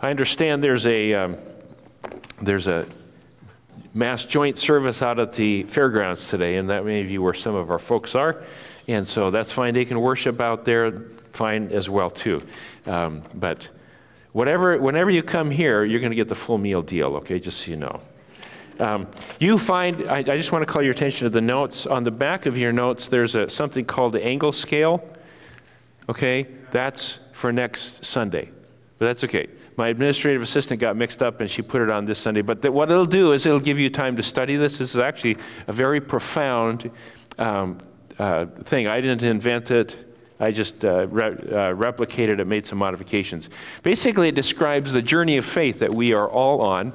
I understand there's a, um, there's a mass joint service out at the fairgrounds today, and that may be where some of our folks are. And so that's fine. They can worship out there, fine as well, too. Um, but whatever, whenever you come here, you're going to get the full meal deal, okay, just so you know. Um, you find, I, I, just want to call your attention to the notes. On the back of your notes, there's a, something called the Engel scale. Okay, that's for next Sunday. But that's okay. My administrative assistant got mixed up and she put it on this Sunday. But the, what it'll do is it'll give you time to study this. This is actually a very profound um, uh, thing. I didn't invent it. I just uh, re- uh, replicated it, made some modifications. Basically, it describes the journey of faith that we are all on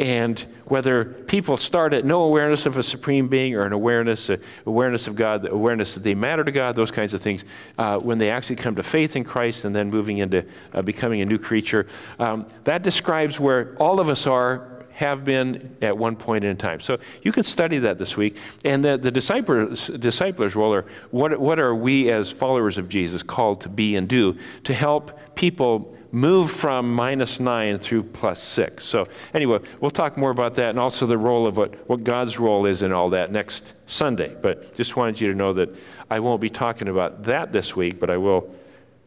and whether people start at no awareness of a supreme being or an awareness, uh, awareness of God, the awareness that they matter to God, those kinds of things, uh, when they actually come to faith in Christ and then moving into uh, becoming a new creature, um, that describes where all of us are have been at one point in time. So you can study that this week. And the, the disciples, disciples role are what, what are we as followers of Jesus called to be and do to help people move from minus nine through plus six. So, anyway, we'll talk more about that and also the role of what, what God's role is in all that next Sunday. But just wanted you to know that I won't be talking about that this week, but I will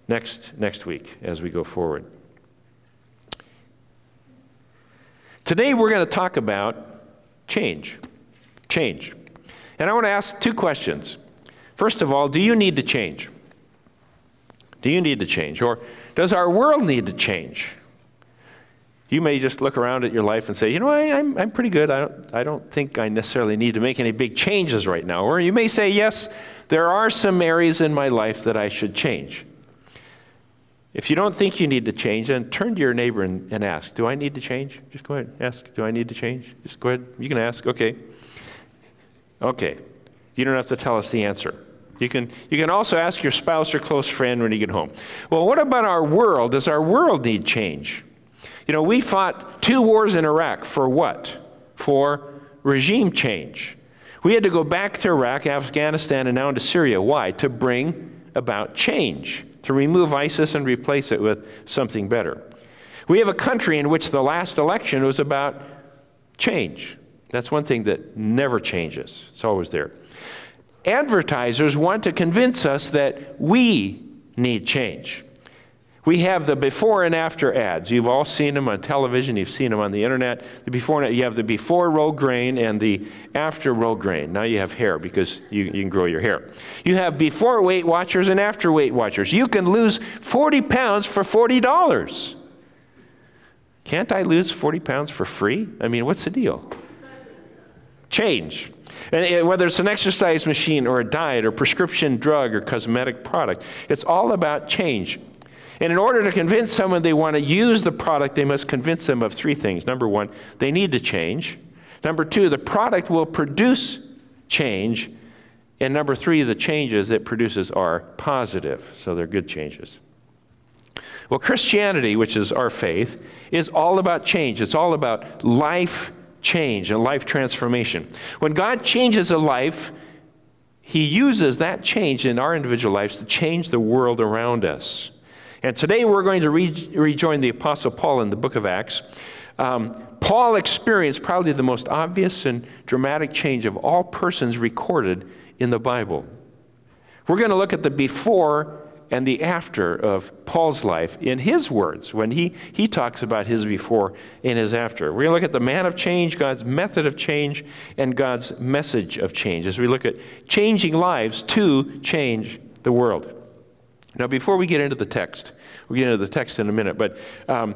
next, next week as we go forward. Today, we're going to talk about change. Change. And I want to ask two questions. First of all, do you need to change? Do you need to change? Or does our world need to change? You may just look around at your life and say, you know, I, am I'm, I'm pretty good. I don't, I don't think I necessarily need to make any big changes right now. Or you may say, yes, there are some areas in my life that I should change. If you don't think you need to change, then turn to your neighbor and, and ask, Do I need to change? Just go ahead, ask, Do I need to change? Just go ahead. You can ask, okay. Okay. You don't have to tell us the answer. You can, you can also ask your spouse or close friend when you get home. Well, what about our world? Does our world need change? You know, we fought two wars in Iraq for what? For regime change. We had to go back to Iraq, Afghanistan, and now into Syria. Why? To bring about change, to remove ISIS and replace it with something better. We have a country in which the last election was about change. That's one thing that never changes, it's always there advertisers want to convince us that we need change. We have the before and after ads. You've all seen them on television, you've seen them on the internet. The before you have the before Rogaine and the after Rogaine. Now you have hair because you, you can grow your hair. You have before Weight Watchers and after Weight Watchers. You can lose 40 pounds for $40. Can't I lose 40 pounds for free? I mean, what's the deal? Change. And eh, whether it's an exercise machine or a diet or prescription drug or cosmetic product, it's all about change. And in order to convince someone they want to use the product, they must convince them of three things. Number one, they need to change. Number two, the product will produce change. And number three, the changes it produces are positive, so they're good changes. Well, Christianity, which is our faith, is all about change. It's all about life change, a life transformation. When God changes a life, He uses that change in our individual lives to change the world around us. And today we're going to re- rejoin the Apostle Paul in the book of Acts. Um, Paul experienced probably the most obvious and dramatic change of all persons recorded in the Bible. We're going to look at the before and the after of Paul's life in his words when he, he talks about his before and his after. We're going to look at the man of change, God's method of change, and God's message of change as we look at changing lives to change the world. Now, before we get into the text, we'll get into the text in a minute, but um,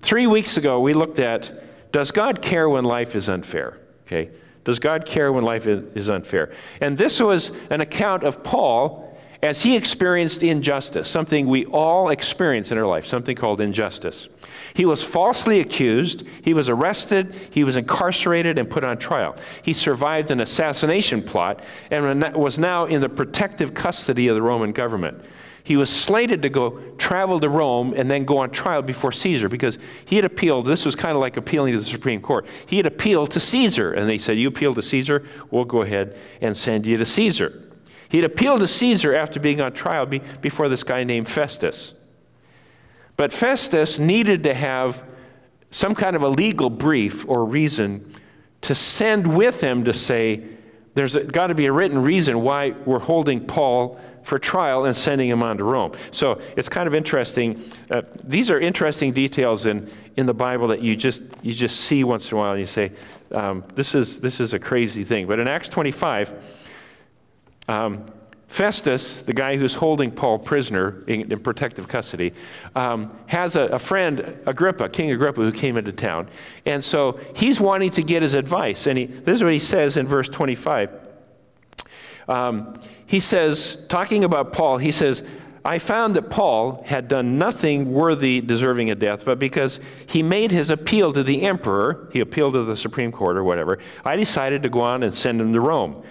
three weeks ago we looked at does God care when life is unfair? Okay. Does God care when life is unfair? And this was an account of Paul as he experienced injustice, something we all experience in our life, something called injustice. He was falsely accused, he was arrested, he was incarcerated, and put on trial. He survived an assassination plot and was now in the protective custody of the Roman government. He was slated to go travel to Rome and then go on trial before Caesar because he had appealed. This was kind of like appealing to the Supreme Court. He had appealed to Caesar, and they said, You appeal to Caesar, we'll go ahead and send you to Caesar. He had appealed to Caesar after being on trial be, before this guy named Festus. But Festus needed to have some kind of a legal brief or reason to send with him to say, there's got to be a written reason why we're holding Paul for trial and sending him on to Rome. So it's kind of interesting. Uh, these are interesting details in, in the Bible that you just, you just see once in a while and you say, um, this, is, this is a crazy thing. But in Acts 25, um, Festus, the guy who's holding Paul prisoner in, in protective custody, um, has a, a, friend, Agrippa, King Agrippa, who came into town. And so he's wanting to get his advice. And he, this is what he says in verse 25. Um, he says, talking about Paul, he says, I found that Paul had done nothing worthy deserving of death, but because he made his appeal to the emperor, he appealed to the Supreme Court or whatever, I decided to go on and send him to Rome.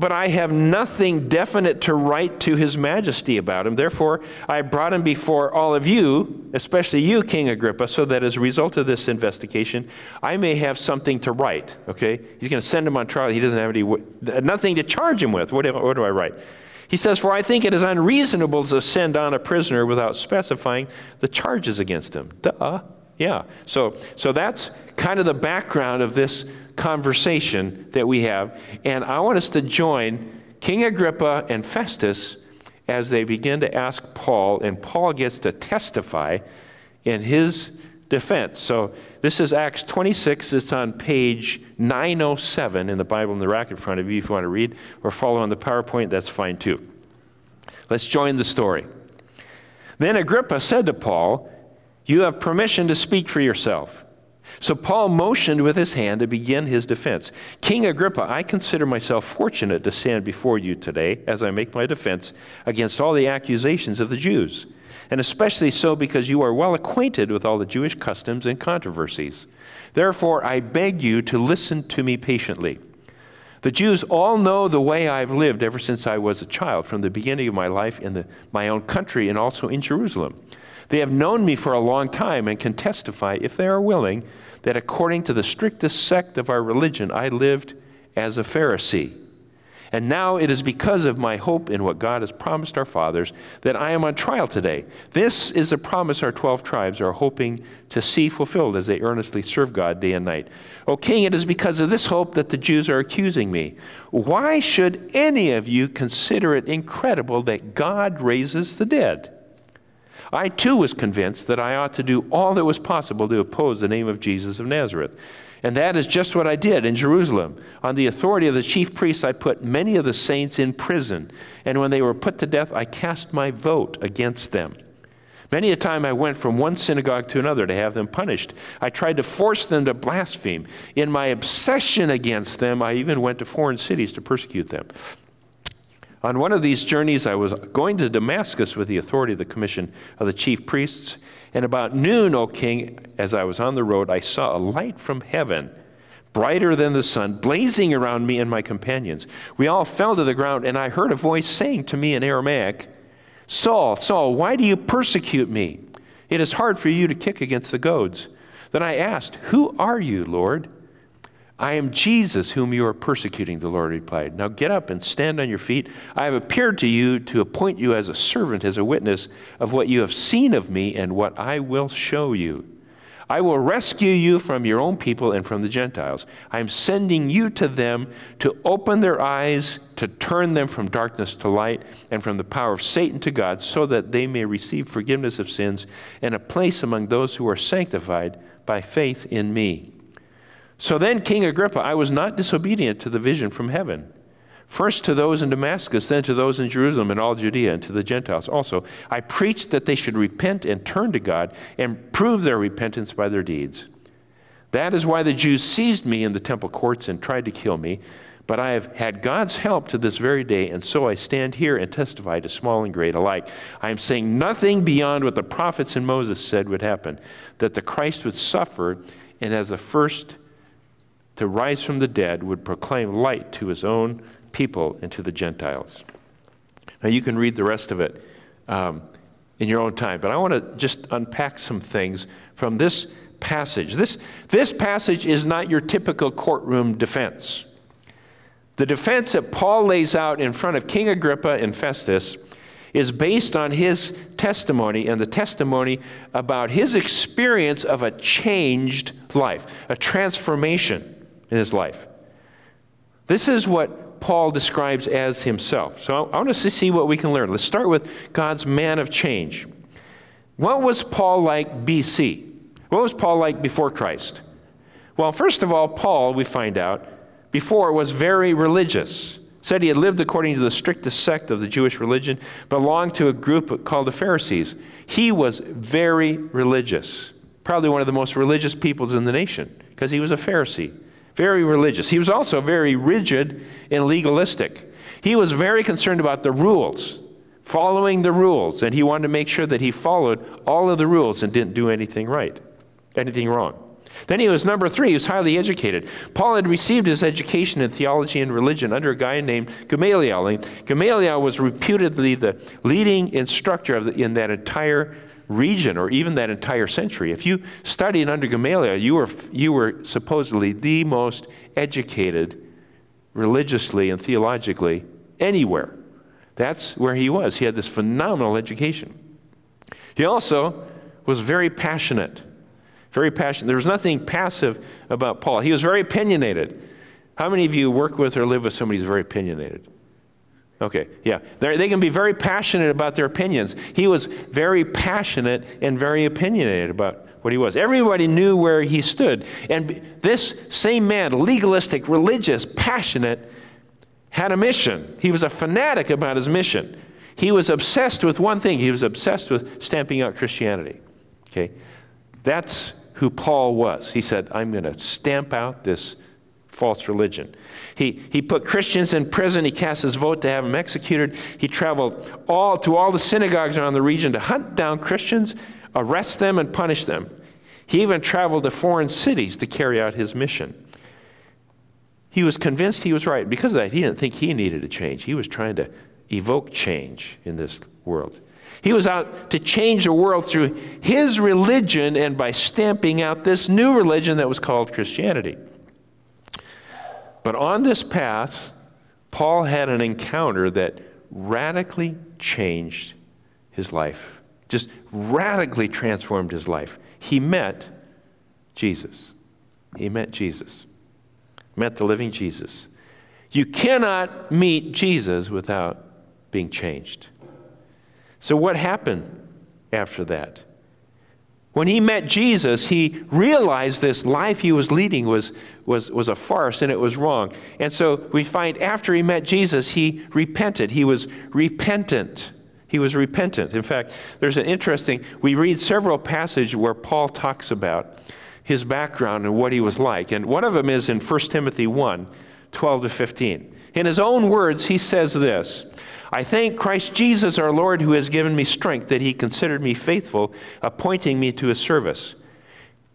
But I have nothing definite to write to His Majesty about him. Therefore, I brought him before all of you, especially you, King Agrippa, so that as a result of this investigation, I may have something to write. Okay? He's going to send him on trial. He doesn't have any, nothing to charge him with. What do, what do I write? He says, For I think it is unreasonable to send on a prisoner without specifying the charges against him. Duh. Yeah. So, so that's kind of the background of this conversation that we have. And I want us to join King Agrippa and Festus as they begin to ask Paul, and Paul gets to testify in his defense. So this is Acts 26. It's on page 907 in the Bible in the rack in front of you if you want to read or follow on the PowerPoint, that's fine too. Let's join the story. Then Agrippa said to Paul, You have permission to speak for yourself. So Paul motioned with his hand to begin his defense. King Agrippa, I consider myself fortunate to stand before you today as I make my defense against all the accusations of the Jews, and especially so because you are well acquainted with all the Jewish customs and controversies. Therefore, I beg you to listen to me patiently. The Jews all know the way I've lived ever since I was a child, from the beginning of my life in the, my own country and also in Jerusalem. They have known me for a long time and can testify, if they are willing, that according to the strictest sect of our religion, I lived as a Pharisee. And now it is because of my hope in what God has promised our fathers that I am on trial today. This is the promise our 12 tribes are hoping to see fulfilled as they earnestly serve God day and night. O king, it is because of this hope that the Jews are accusing me. Why should any of you consider it incredible that God raises the dead? I too was convinced that I ought to do all that was possible to oppose the name of Jesus of Nazareth. And that is just what I did in Jerusalem. On the authority of the chief priests, I put many of the saints in prison. And when they were put to death, I cast my vote against them. Many a time I went from one synagogue to another to have them punished. I tried to force them to blaspheme. In my obsession against them, I even went to foreign cities to persecute them. On one of these journeys, I was going to Damascus with the authority of the commission of the chief priests. And about noon, O king, as I was on the road, I saw a light from heaven, brighter than the sun, blazing around me and my companions. We all fell to the ground, and I heard a voice saying to me in Aramaic, Saul, Saul, why do you persecute me? It is hard for you to kick against the goads. Then I asked, Who are you, Lord? I am Jesus whom you are persecuting, the Lord replied. Now get up and stand on your feet. I have appeared to you to appoint you as a servant, as a witness of what you have seen of me and what I will show you. I will rescue you from your own people and from the Gentiles. I am sending you to them to open their eyes, to turn them from darkness to light, and from the power of Satan to God, so that they may receive forgiveness of sins and a place among those who are sanctified by faith in me. So then, King Agrippa, I was not disobedient to the vision from heaven. First to those in Damascus, then to those in Jerusalem and all Judea, and to the Gentiles also. I preached that they should repent and turn to God and prove their repentance by their deeds. That is why the Jews seized me in the temple courts and tried to kill me. But I have had God's help to this very day, and so I stand here and testify to small and great alike. I am saying nothing beyond what the prophets and Moses said would happen that the Christ would suffer, and as the first to rise from the dead would proclaim light to his own people and to the Gentiles. Now, you can read the rest of it um, in your own time, but I want to just unpack some things from this passage. This, this passage is not your typical courtroom defense. The defense that Paul lays out in front of King Agrippa and Festus is based on his testimony and the testimony about his experience of a changed life, a transformation in his life. This is what Paul describes as himself. So I want us to see what we can learn. Let's start with God's man of change. What was Paul like BC? What was Paul like before Christ? Well, first of all, Paul, we find out, before was very religious. Said he had lived according to the strictest sect of the Jewish religion, belonged to a group called the Pharisees. He was very religious, probably one of the most religious peoples in the nation, because he was a Pharisee. Very religious. He was also very rigid and legalistic. He was very concerned about the rules, following the rules, and he wanted to make sure that he followed all of the rules and didn't do anything right, anything wrong. Then he was number three, he was highly educated. Paul had received his education in theology and religion under a guy named Gamaliel. And Gamaliel was reputedly the leading instructor the, in that entire region or even that entire century. If you studied under Gamaliel, you were, you were supposedly the most educated religiously and theologically anywhere. That's where he was. He had this phenomenal education. He also was very passionate. Very passionate. There was nothing passive about Paul. He was very opinionated. How many of you work with or live with somebody who's very opinionated? Okay, yeah. They're, they can be very passionate about their opinions. He was very passionate and very opinionated about what he was. Everybody knew where he stood. And this same man, legalistic, religious, passionate, had a mission. He was a fanatic about his mission. He was obsessed with one thing. He was obsessed with stamping out Christianity. Okay? That's who Paul was. He said, I'm going to stamp out this false religion. He, he put Christians in prison. He cast his vote to have them executed. He traveled all to all the synagogues around the region to hunt down Christians, arrest them, and punish them. He even traveled to foreign cities to carry out his mission. He was convinced he was right. Because of that, he didn't think he needed a change. He was trying to evoke change in this world. He was out to change the world through his religion and by stamping out this new religion that was called Christianity. But on this path, Paul had an encounter that radically changed his life, just radically transformed his life. He met Jesus. He met Jesus, met the living Jesus. You cannot meet Jesus without being changed. So, what happened after that? When he met Jesus, he realized this life he was leading was, was, was a farce and it was wrong. And so we find after he met Jesus, he repented. He was repentant. He was repentant. In fact, there's an interesting, we read several passages where Paul talks about his background and what he was like. And one of them is in 1 Timothy 1 12 to 15. In his own words, he says this I thank Christ Jesus our Lord who has given me strength that he considered me faithful, appointing me to his service.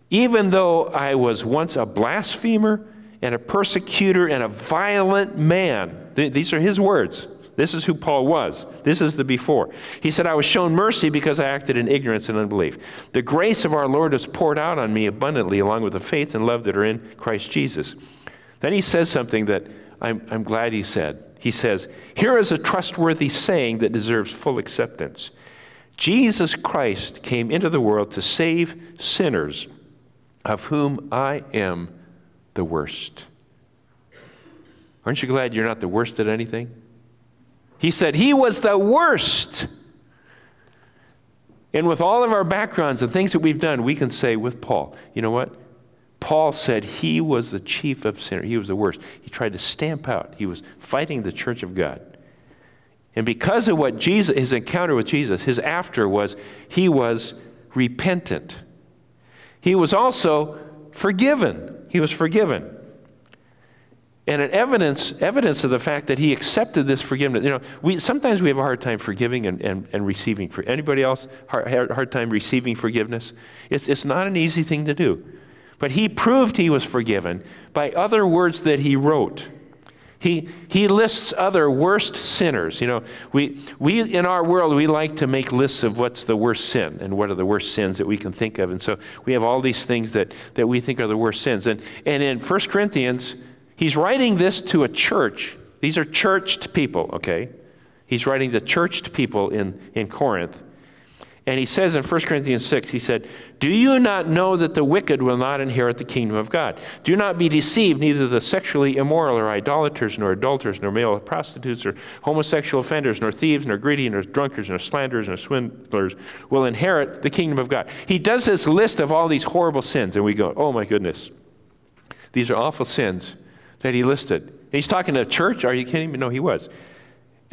Even though I was once a blasphemer and a persecutor and a violent man, these are his words. This is who Paul was. This is the before. He said, I was shown mercy because I acted in ignorance and unbelief. The grace of our Lord is poured out on me abundantly, along with the faith and love that are in Christ Jesus. Then he says something that I'm, I'm glad he said. He says, Here is a trustworthy saying that deserves full acceptance Jesus Christ came into the world to save sinners, of whom I am the worst. Aren't you glad you're not the worst at anything? He said he was the worst. And with all of our backgrounds and things that we've done, we can say with Paul, you know what? Paul said he was the chief of sinners. He was the worst. He tried to stamp out. He was fighting the church of God. And because of what Jesus, his encounter with Jesus, his after was he was repentant. He was also forgiven. He was forgiven. And an evidence, evidence of the fact that he accepted this forgiveness. You know, we, sometimes we have a hard time forgiving and, and, and receiving. For, anybody else hard, hard time receiving forgiveness? It's, it's not an easy thing to do. But he proved he was forgiven by other words that he wrote. He, he lists other worst sinners. You know, we, we in our world, we like to make lists of what's the worst sin and what are the worst sins that we can think of. And so we have all these things that, that we think are the worst sins. And, and in 1 Corinthians, he's writing this to a church. These are churched people, okay? He's writing to churched people in, in Corinth. And he says in 1 Corinthians 6, he said, Do you not know that the wicked will not inherit the kingdom of God? Do not be deceived, neither the sexually immoral, or idolaters, nor adulterers, nor male prostitutes, or homosexual offenders, nor thieves, nor greedy, nor drunkards, nor slanderers, nor swindlers will inherit the kingdom of God. He does this list of all these horrible sins, and we go, Oh my goodness. These are awful sins that he listed. And he's talking to a church? Are you kidding me? No, he was.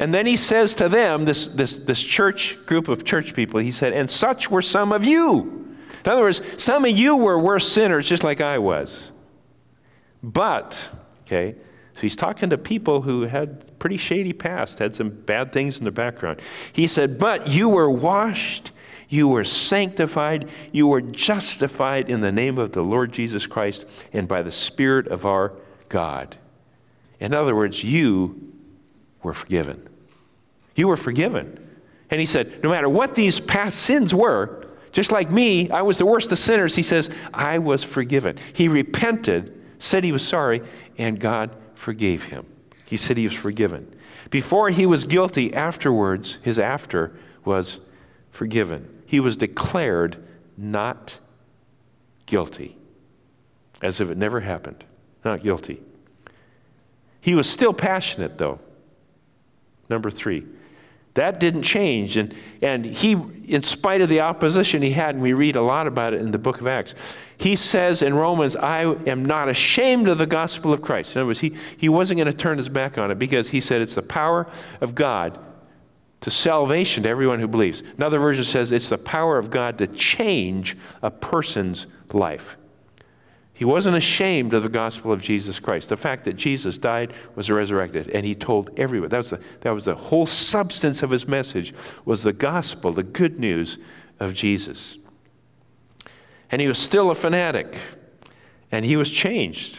And then he says to them, this, this, this church group of church people, he said, and such were some of you. In other words, some of you were worse sinners just like I was. But, okay, so he's talking to people who had pretty shady past, had some bad things in their background. He said, But you were washed, you were sanctified, you were justified in the name of the Lord Jesus Christ and by the Spirit of our God. In other words, you were forgiven. You were forgiven. And he said, no matter what these past sins were, just like me, I was the worst of sinners. He says, I was forgiven. He repented, said he was sorry, and God forgave him. He said he was forgiven. Before he was guilty, afterwards, his after was forgiven. He was declared not guilty, as if it never happened. Not guilty. He was still passionate, though. Number three. That didn't change. And, and he, in spite of the opposition he had, and we read a lot about it in the book of Acts, he says in Romans, I am not ashamed of the gospel of Christ. In other words, he, he wasn't going to turn his back on it because he said it's the power of God to salvation to everyone who believes. Another version says it's the power of God to change a person's life. He wasn't ashamed of the gospel of Jesus Christ. The fact that Jesus died, was resurrected, and he told everyone. That was the, that was the whole substance of his message was the gospel, the good news of Jesus. And he was still a fanatic, and he was changed.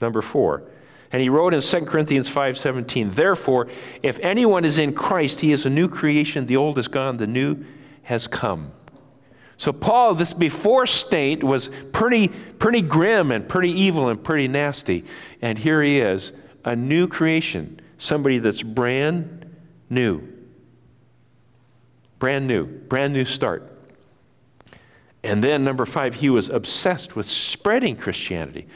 Number four. And he wrote in 2 Corinthians 5:17, "Therefore, if anyone is in Christ, he is a new creation. The old is gone, the new has come." So, Paul, this before state was pretty, pretty grim and pretty evil and pretty nasty. And here he is, a new creation, somebody that's brand new. Brand new, brand new start. And then, number five, he was obsessed with spreading Christianity.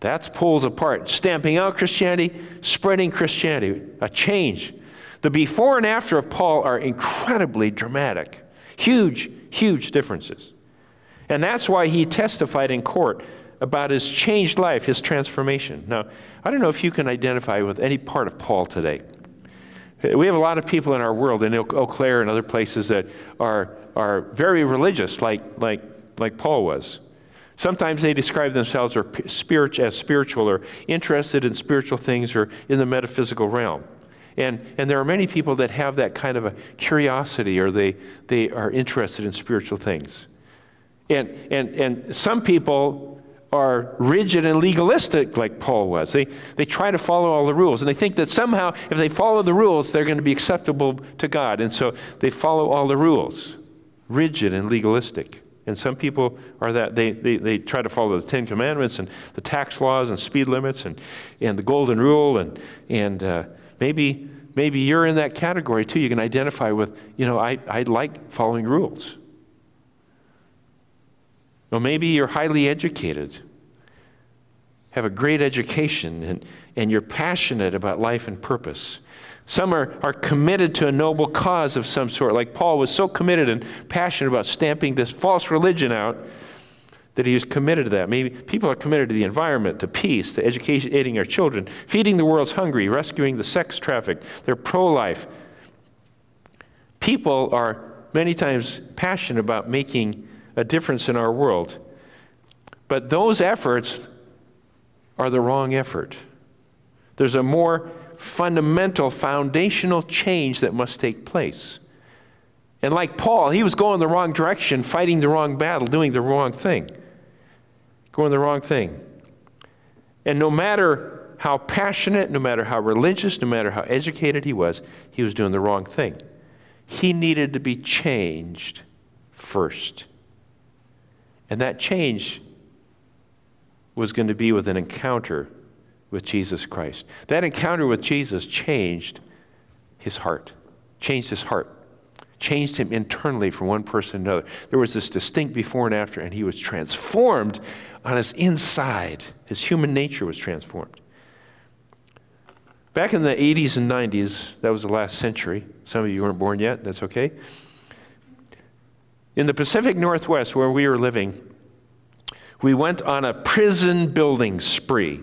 That's pulls apart, stamping out Christianity, spreading Christianity, a change. The before and after of Paul are incredibly dramatic, huge Huge differences. And that's why he testified in court about his changed life, his transformation. Now, I don't know if you can identify with any part of Paul today. We have a lot of people in our world, in Eau Claire and other places, that are, are very religious, like, like, like Paul was. Sometimes they describe themselves as spiritual or interested in spiritual things or in the metaphysical realm. And, and there are many people that have that kind of a curiosity or they, they are interested in spiritual things. And, and, and some people are rigid and legalistic like Paul was. They, they try to follow all the rules and they think that somehow if they follow the rules, they're going to be acceptable to God. And so they follow all the rules, rigid and legalistic. And some people are that. They, they, they try to follow the Ten Commandments and the tax laws and speed limits and, and the Golden Rule and, and uh, Maybe, maybe you're in that category too. You can identify with, you know, I, I like following rules. Or maybe you're highly educated, have a great education, and, and you're passionate about life and purpose. Some are, are committed to a noble cause of some sort, like Paul was so committed and passionate about stamping this false religion out that he was committed to that. Maybe people are committed to the environment, to peace, to educating our children, feeding the world's hungry, rescuing the sex trafficked. They're pro life. People are many times passionate about making a difference in our world. But those efforts are the wrong effort. There's a more fundamental, foundational change that must take place. And like Paul, he was going the wrong direction, fighting the wrong battle, doing the wrong thing going the wrong thing. And no matter how passionate, no matter how religious, no matter how educated he was, he was doing the wrong thing. He needed to be changed first. And that change was going to be with an encounter with Jesus Christ. That encounter with Jesus changed his heart, changed his heart. changed him internally from one person to another. There was this distinct before and after, and he was transformed on his inside. His human nature was transformed. Back in the 80s and 90s, that was the last century. Some of you weren't born yet, that's okay. In the Pacific Northwest, where we were living, we went on a prison building spree.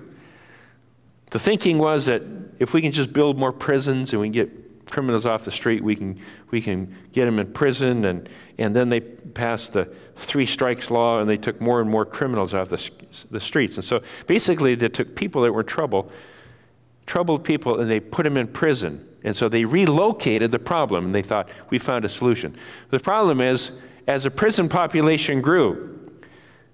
The thinking was that if we can just build more prisons and we can get criminals off the street, we can, we can get them in prison. And, and then they passed the three strikes law and they took more and more criminals off the, the streets. And so basically, they took people that were trouble, troubled people, and they put them in prison. And so they relocated the problem and they thought, we found a solution. The problem is, as the prison population grew,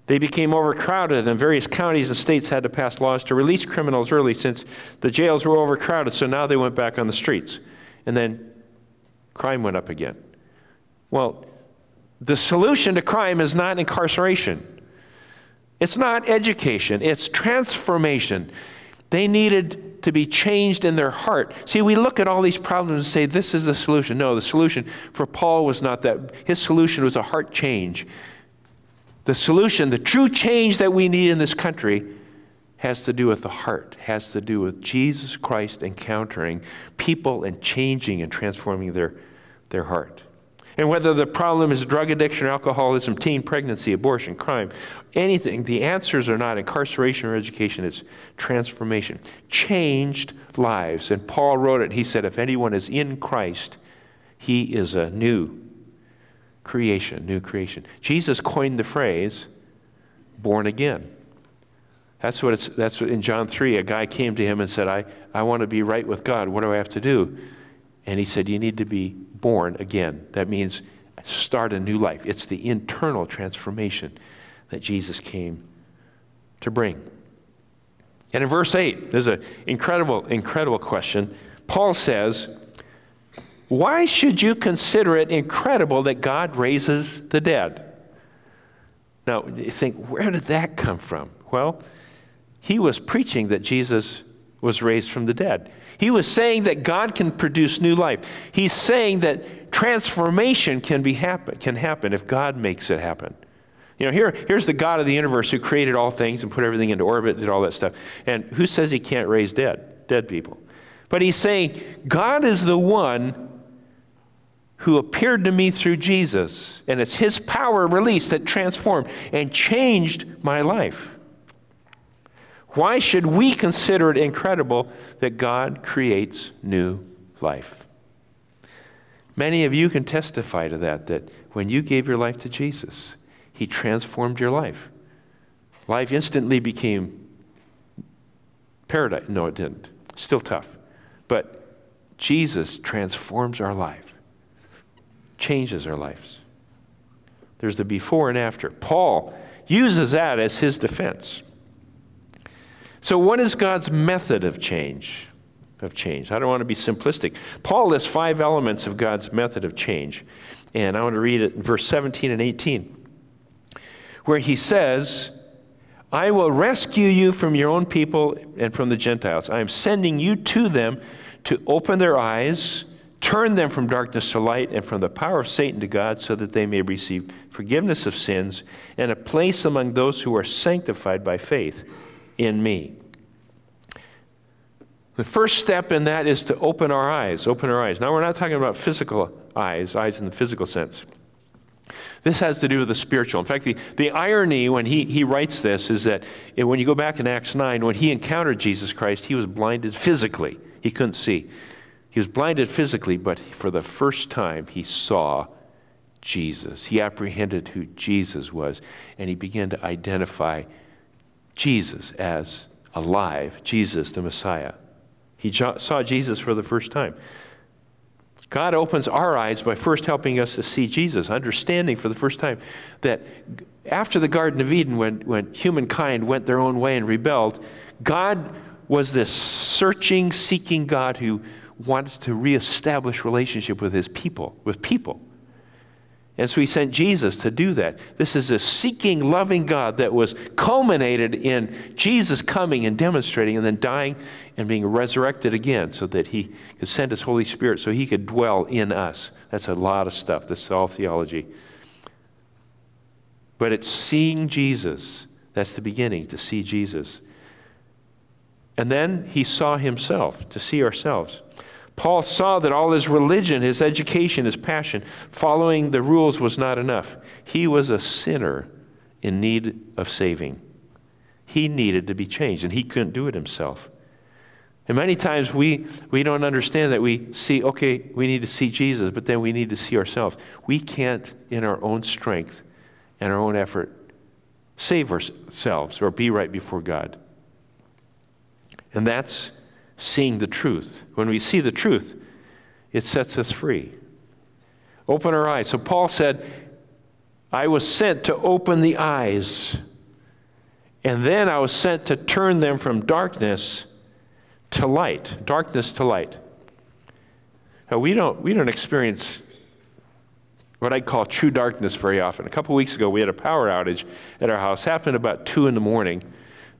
they became overcrowded, and various counties and states had to pass laws to release criminals early since the jails were overcrowded, so now they went back on the streets. And then crime went up again. Well, the solution to crime is not incarceration, it's not education, it's transformation. They needed to be changed in their heart. See, we look at all these problems and say, this is the solution. No, the solution for Paul was not that. His solution was a heart change the solution, the true change that we need in this country, has to do with the heart, has to do with Jesus Christ encountering people and changing and transforming their, their heart. And whether the problem is drug addiction, alcoholism, teen pregnancy, abortion, crime, anything, the answers are not incarceration or education, it's transformation. Changed lives. And Paul wrote it. He said, If anyone is in Christ, he is a new creation, new creation. Jesus coined the phrase born again. That's what it's that's what in John 3 a guy came to him and said, "I I want to be right with God. What do I have to do?" And he said, "You need to be born again." That means start a new life. It's the internal transformation that Jesus came to bring. And in verse 8, there's an incredible, incredible question. Paul says, why should you consider it incredible that God raises the dead? Now, you think, where did that come from? Well, he was preaching that Jesus was raised from the dead. He was saying that God can produce new life. He's saying that transformation can, be happen, can happen if God makes it happen. You know, here, here's the God of the universe who created all things and put everything into orbit, did all that stuff. And who says he can't raise dead? Dead people. But he's saying God is the one who appeared to me through Jesus. And it's his power released that transformed and changed my life. Why should we consider it incredible that God creates new life? Many of you can testify to that, that when you gave your life to Jesus, he transformed your life. Life instantly became paradise. No, it didn't. Still tough. But Jesus transforms our life changes our lives. There's the before and after. Paul uses that as his defense. So, what is God's method of change? Of change. I don't want to be simplistic. Paul lists five elements of God's method of change, and I want to read it in verse 17 and 18, where he says, I will rescue you from your own people and from the Gentiles. I am sending you to them to open their eyes turn them from darkness to light and from the power of Satan to God, so that they may receive forgiveness of sins and a place among those who are sanctified by faith in me. The first step in that is to open our eyes. Open our eyes. Now, we're not talking about physical eyes, eyes in the physical sense. This has to do with the spiritual. In fact, the, the irony when he, he writes this is that when you go back in Acts 9, when he encountered Jesus Christ, he was blinded physically. He couldn't see. He was blinded physically, but for the first time, he saw Jesus. He apprehended who Jesus was, and he began to identify Jesus as alive, Jesus the Messiah. He saw Jesus for the first time. God opens our eyes by first helping us to see Jesus, understanding for the first time that after the Garden of Eden, when, when humankind went their own way and rebelled, God was this searching, seeking God who wants to reestablish relationship with his people, with people. And so he sent Jesus to do that. This is a seeking, loving God that was culminated in Jesus coming and demonstrating and then dying and being resurrected again so that he could send his Holy Spirit so he could dwell in us. That's a lot of stuff. This is all theology. But it's seeing Jesus. That's the beginning, to see Jesus. And then he saw himself, to see ourselves. Paul saw that all his religion, his education, his passion, following the rules was not enough. He was a sinner in need of saving. He needed to be changed, and he couldn't do it himself. And many times we, we don't understand that we see, okay, we need to see Jesus, but then we need to see ourselves. We can't, in our own strength and our own effort, save ourselves or be right before God. And that's seeing the truth. When we see the truth, it sets us free. Open our eyes. So Paul said, I was sent to open the eyes, and then I was sent to turn them from darkness to light. Darkness to light. Now, we don't, we don't experience what I call true darkness very often. A couple weeks ago, we had a power outage at our house. It happened about 2 in the morning.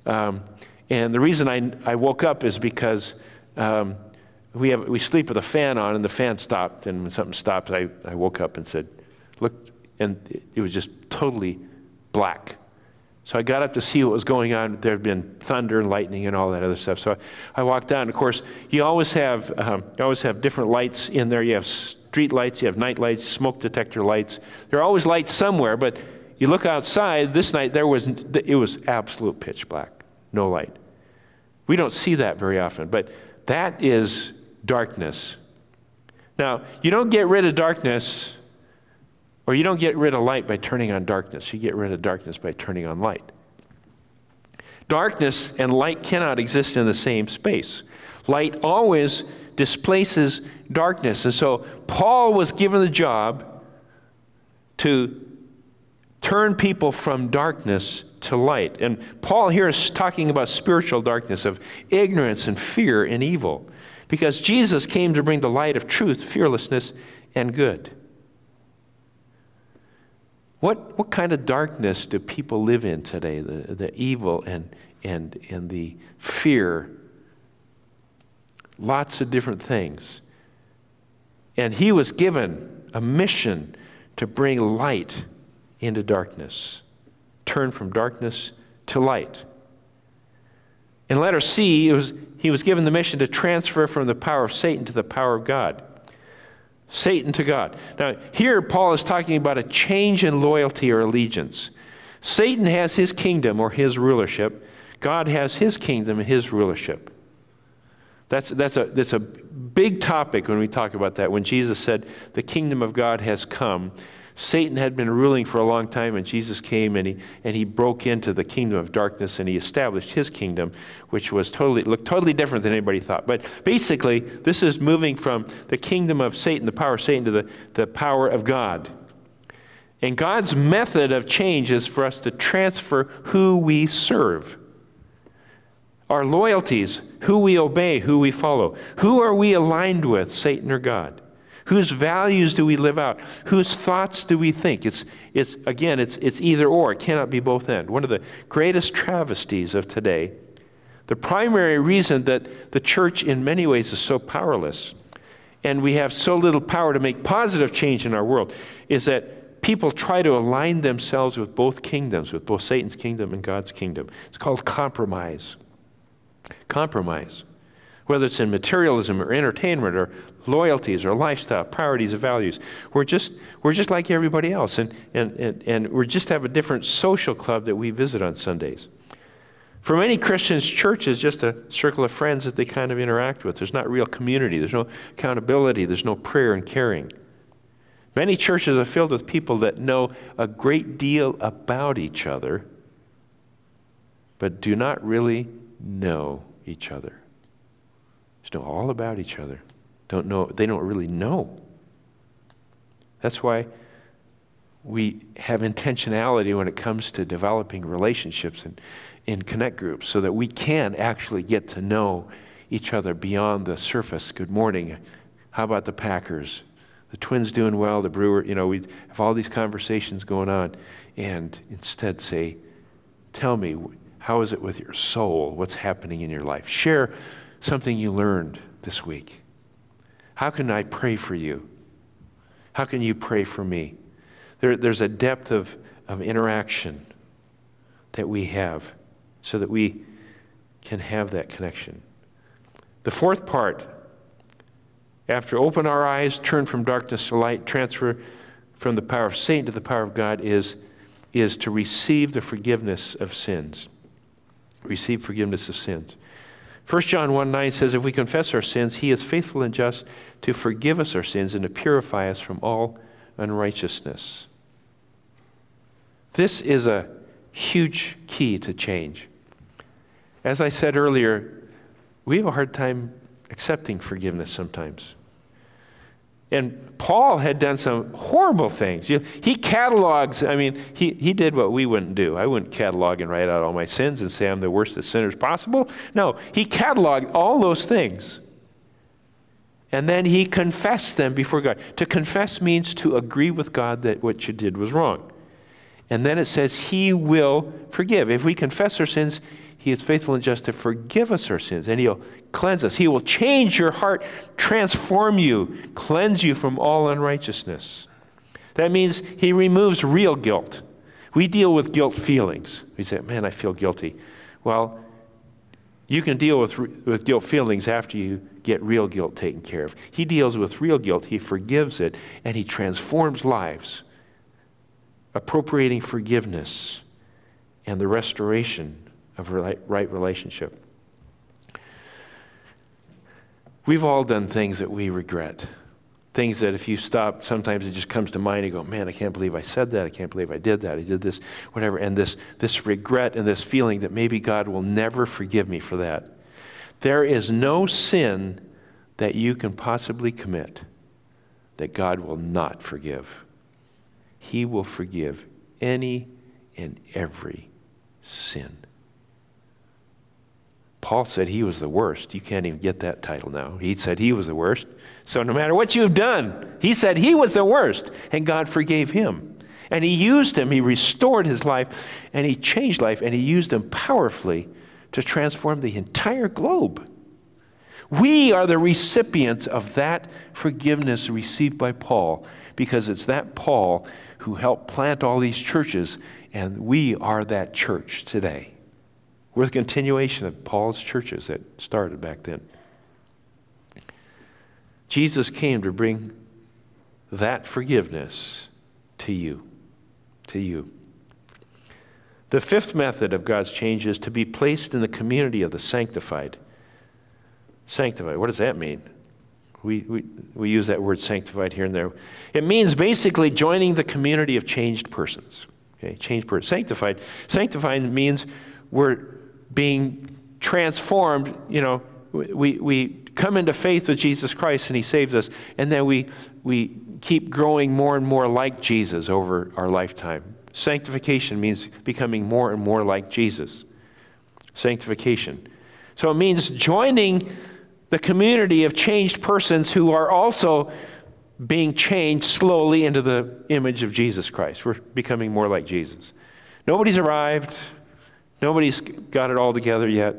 Um, and the reason I, I woke up is because um, we, have, we sleep with a fan on, and the fan stopped. And when something stopped, I, I woke up and said, Look, and it was just totally black. So I got up to see what was going on. There had been thunder and lightning and all that other stuff. So I, I walked down. Of course, you always have um, you always have different lights in there. You have street lights, you have night lights, smoke detector lights. There are always lights somewhere, but you look outside. This night there was it was absolute pitch black, no light. We don't see that very often, but that is darkness. Now, you don't get rid of darkness, or you don't get rid of light by turning on darkness. You get rid of darkness by turning on light. Darkness and light cannot exist in the same space. Light always displaces darkness. And so Paul was given the job to turn people from darkness to light. And Paul here is talking about spiritual darkness, of ignorance and fear and evil, because Jesus came to bring the light of truth, fearlessness, and good. What, what kind of darkness do people live in today? The, the evil and, and, and the fear. Lots of different things. And he was given a mission to bring light into darkness turn from darkness to light. In letter C, was, he was given the mission to transfer from the power of Satan to the power of God. Satan to God. Now, here Paul is talking about a change in loyalty or allegiance. Satan has his kingdom or his rulership, God has his kingdom and his rulership. That's, that's, a, that's a big topic when we talk about that. When Jesus said, The kingdom of God has come, Satan had been ruling for a long time, and Jesus came and he, and he broke into the kingdom of darkness and he established his kingdom, which was totally, looked totally different than anybody thought. But basically, this is moving from the kingdom of Satan, the power of Satan, to the, the power of God. And God's method of change is for us to transfer who we serve. Our loyalties, who we obey, who we follow. Who are we aligned with, Satan or God? Whose values do we live out? Whose thoughts do we think? It's, it's again, it's, it's either or. It cannot be both end. One of the greatest travesties of today, the primary reason that the church in many ways is so powerless and we have so little power to make positive change in our world is that people try to align themselves with both kingdoms, with both Satan's kingdom and God's kingdom. It's called compromise. Compromise whether it's in materialism or entertainment or loyalties or lifestyle, priorities or values. We're just, we're just like everybody else, and, and, and, and we just have a different social club that we visit on Sundays. For many Christians, church is just a circle of friends that they kind of interact with. There's not real community, there's no accountability, there's no prayer and caring. Many churches are filled with people that know a great deal about each other, but do not really know each other. Just know all about each other. Don't know, they don't really know. That's why we have intentionality when it comes to developing relationships and in connect groups so that we can actually get to know each other beyond the surface. Good morning. How about the Packers? the twins doing well, the brewer, you know, we have all these conversations going on, and instead say, Tell me, how is it with your soul? What's happening in your life? Share something you learned this week. How can I pray for you? How can you pray for me? There, there's a depth of, of interaction that we have so that we can have that connection. The fourth part, after open our eyes, turn from darkness to light, transfer from the power of Satan to the power of God, is, is to receive the forgiveness of sins. Receive forgiveness of sins. 1 John 1 9 says, If we confess our sins, he is faithful and just to forgive us our sins and to purify us from all unrighteousness. This is a huge key to change. As I said earlier, we have a hard time accepting forgiveness sometimes. And Paul had done some horrible things. He catalogs, I mean, he, he did what we wouldn't do. I wouldn't catalog and write out all my sins and say I'm the worst of sinners possible. No, he cataloged all those things. And then he confessed them before God. To confess means to agree with God that what you did was wrong. And then it says, He will forgive. If we confess our sins, He is faithful and just to forgive us our sins, and He'll cleanse us. He will change your heart, transform you, cleanse you from all unrighteousness. That means He removes real guilt. We deal with guilt feelings. We say, Man, I feel guilty. Well, you can deal with, with guilt feelings after you get real guilt taken care of. He deals with real guilt, He forgives it, and He transforms lives, appropriating forgiveness and the restoration of right relationship. We've all done things that we regret. Things that if you stop, sometimes it just comes to mind. You go, man, I can't believe I said that. I can't believe I did that. I did this, whatever. And this, this regret and this feeling that maybe God will never forgive me for that. There is no sin that you can possibly commit that God will not forgive. He will forgive any and every sin. Paul said he was the worst. You can't even get that title now. He said he was the worst. So no matter what you've done, he said he was the worst, and God forgave him. And he used him, he restored his life, and he changed life, and he used him powerfully to transform the entire globe. We are the recipients of that forgiveness received by Paul because it's that Paul who helped plant all these churches, and we are that church today. We're the continuation of Paul's churches that started back then. Jesus came to bring that forgiveness to you. To you. The fifth method of God's change is to be placed in the community of the sanctified. Sanctified, what does that mean? We, we, we use that word sanctified here and there. It means basically joining the community of changed persons. Okay, changed person. Sanctified. Sanctified means we're being transformed, you know, we, we come into faith with Jesus Christ and he saves us, and then we, we keep growing more and more like Jesus over our lifetime. Sanctification means becoming more and more like Jesus. Sanctification. So it means joining the community of changed persons who are also being changed slowly into the image of Jesus Christ. We're becoming more like Jesus. Nobody's arrived. Nobody's got it all together yet.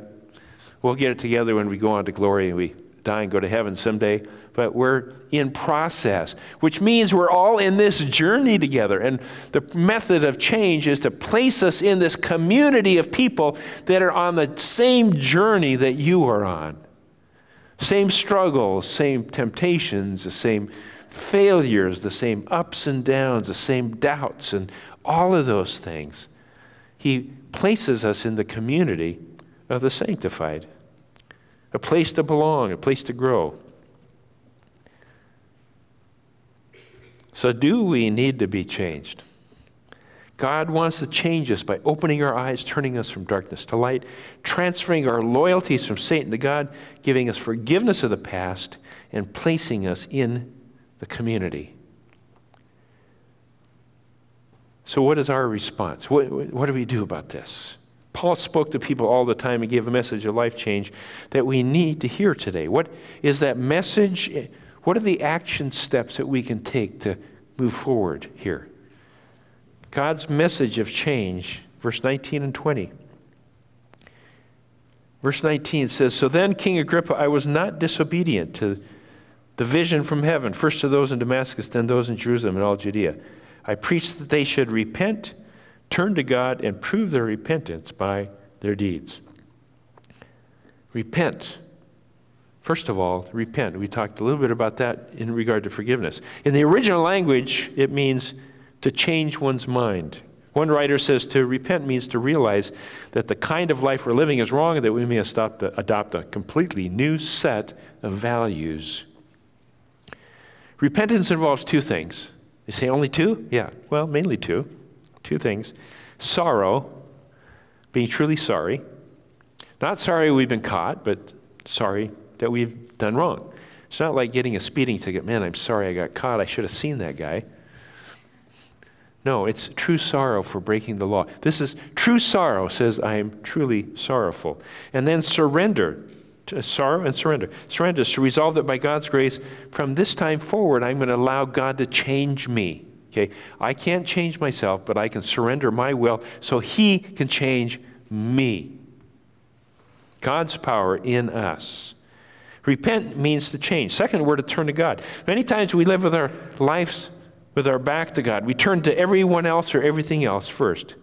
We'll get it together when we go on to glory and we die and go to heaven someday. But we're in process, which means we're all in this journey together. And the method of change is to place us in this community of people that are on the same journey that you are on. Same struggles, same temptations, the same failures, the same ups and downs, the same doubts, and all of those things. He places us in the community of the sanctified, a place to belong, a place to grow. So, do we need to be changed? God wants to change us by opening our eyes, turning us from darkness to light, transferring our loyalties from Satan to God, giving us forgiveness of the past, and placing us in the community. So, what is our response? What, what do we do about this? Paul spoke to people all the time and gave a message of life change that we need to hear today. What is that message? What are the action steps that we can take to move forward here? God's message of change, verse 19 and 20. Verse 19 says, So then, King Agrippa, I was not disobedient to the vision from heaven, first to those in Damascus, then those in Jerusalem and all Judea. I preached that they should repent, turn to God, and prove their repentance by their deeds. Repent. First of all, repent. We talked a little bit about that in regard to forgiveness. In the original language, it means to change one's mind. One writer says to repent means to realize that the kind of life we're living is wrong and that we may adopt a, adopt a completely new set of values. Repentance involves two things. They say only two? Yeah, well, mainly two. Two things sorrow, being truly sorry. Not sorry we've been caught, but sorry that we've done wrong. It's not like getting a speeding ticket. Man, I'm sorry I got caught. I should have seen that guy. No, it's true sorrow for breaking the law. This is true sorrow, says, I am truly sorrowful. And then surrender. Sorrow and surrender. Surrender is to resolve that by God's grace, from this time forward, I'm going to allow God to change me. Okay? I can't change myself, but I can surrender my will so He can change me. God's power in us. Repent means to change. Second word, to turn to God. Many times we live with our lives with our back to God. We turn to everyone else or everything else first.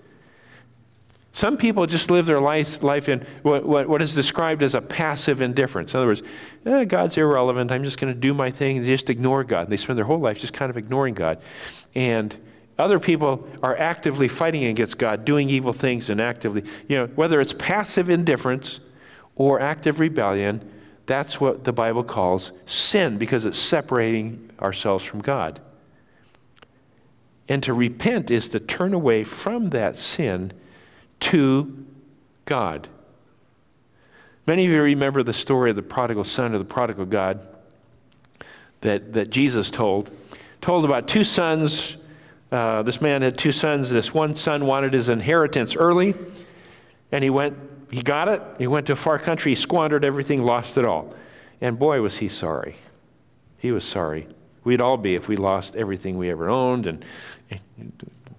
Some people just live their life, life in what, what, what is described as a passive indifference. In other words, eh, God's irrelevant. I'm just going to do my thing. They just ignore God. They spend their whole life just kind of ignoring God. And other people are actively fighting against God, doing evil things and actively, you know, whether it's passive indifference or active rebellion, that's what the Bible calls sin because it's separating ourselves from God. And to repent is to turn away from that sin to God. Many of you remember the story of the prodigal son or the prodigal God that, that Jesus told. Told about two sons. Uh, this man had two sons. This one son wanted his inheritance early, and he went, he got it. He went to a far country, he squandered everything, lost it all. And boy, was he sorry. He was sorry. We'd all be if we lost everything we ever owned and, and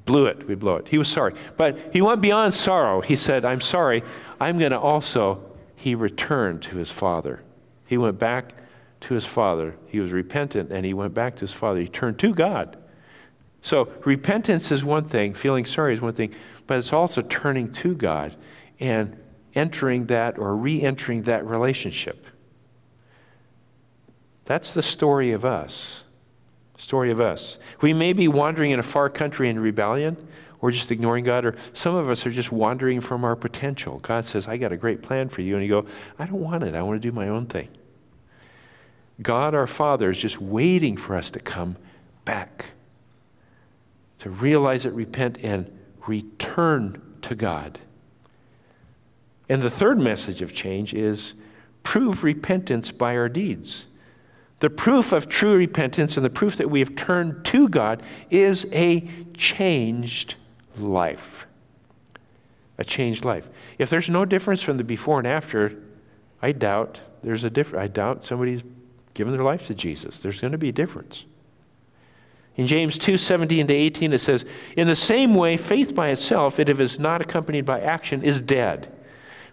blew it. We'd blow it. He was sorry. But he went beyond sorrow. He said, I'm sorry. I'm going to also, he returned to his father. He went back to his father. He was repentant and he went back to his father. He turned to God. So repentance is one thing, feeling sorry is one thing, but it's also turning to God and entering that or re entering that relationship. That's the story of us story of us. We may be wandering in a far country in rebellion or just ignoring God, or some of us are just wandering from our potential. God says, I got a great plan for you. And you go, I don't want it. I want to do my own thing. God our Father is just waiting for us to come back, to realize it, repent, and return to God. And the third message of change is prove repentance by our deeds. The proof of true repentance and the proof that we have turned to God is a changed life. A changed life. If there's no difference from the before and after, I doubt there's a difference. I doubt somebody's given their life to Jesus. There's going to be a difference. In James 2 17 to 18, it says, In the same way, faith by itself, if it is not accompanied by action, is dead.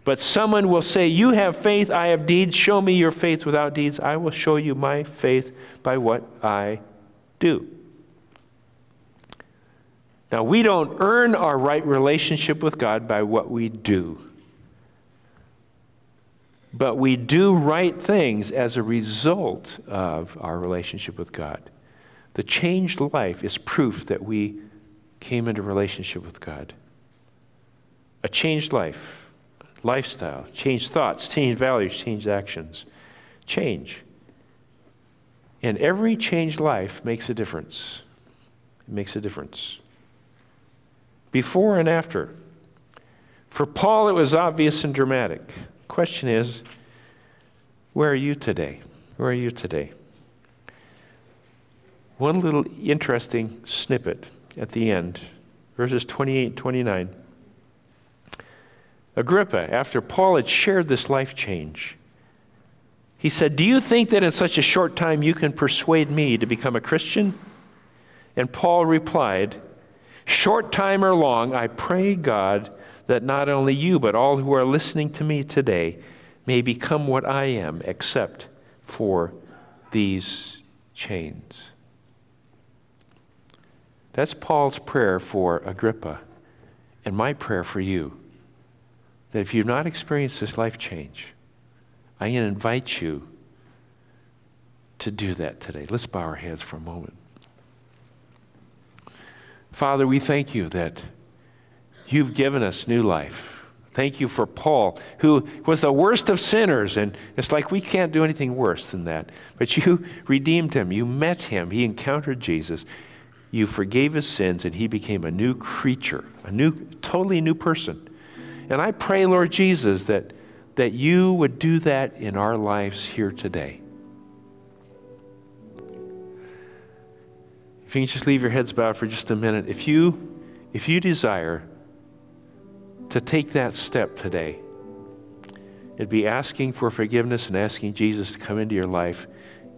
But someone will say, You have faith, I have deeds. Show me your faith without deeds. I will show you my faith by what I do. Now, we don't earn our right relationship with God by what we do. But we do right things as a result of our relationship with God. The changed life is proof that we came into relationship with God. A changed life lifestyle, change thoughts, change values, change actions. Change. And every changed life makes a difference. It makes a difference. Before and after. For Paul, it was obvious and dramatic. Question is, where are you today? Where are you today? One little interesting snippet at the end, verses 28 and 29. Agrippa, after Paul had shared this life change, he said, Do you think that in such a short time you can persuade me to become a Christian? And Paul replied, Short time or long, I pray God that not only you, but all who are listening to me today may become what I am, except for these chains. That's Paul's prayer for Agrippa, and my prayer for you. That if you've not experienced this life change, I invite you to do that today. Let's bow our heads for a moment. Father, we thank you that you've given us new life. Thank you for Paul, who was the worst of sinners. And it's like we can't do anything worse than that. But you redeemed him. You met him. He encountered Jesus. You forgave his sins, and he became a new creature, a new, totally new person. And I pray, Lord Jesus, that that you would do that in our lives here today. If you can just leave your heads bowed for just a minute, if you, if you desire to take that step today, it'd be asking for forgiveness and asking Jesus to come into your life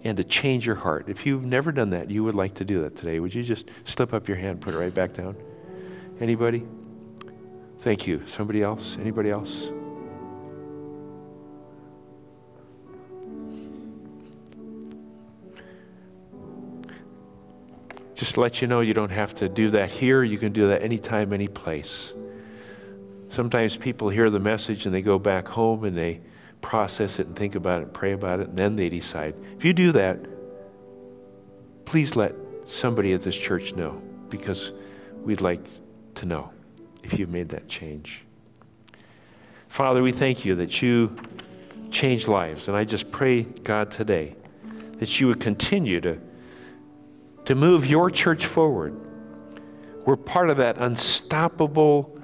and to change your heart. If you've never done that, you would like to do that today. Would you just slip up your hand, put it right back down? Anybody? Thank you. Somebody else? Anybody else? Just to let you know, you don't have to do that here. You can do that anytime, any place. Sometimes people hear the message and they go back home and they process it and think about it and pray about it, and then they decide. If you do that, please let somebody at this church know because we'd like to know if you've made that change. Father, we thank you that you change lives. And I just pray, God, today that you would continue to to move your church forward. We're part of that unstoppable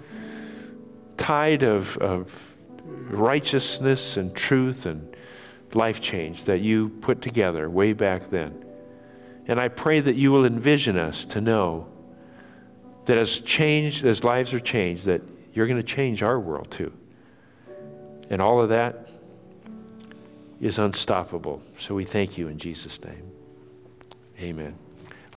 tide of, of righteousness and truth and life change that you put together way back then. And I pray that you will envision us to know that as changed, as lives are changed, that you're going to change our world too. And all of that is unstoppable. So we thank you in Jesus' name. Amen.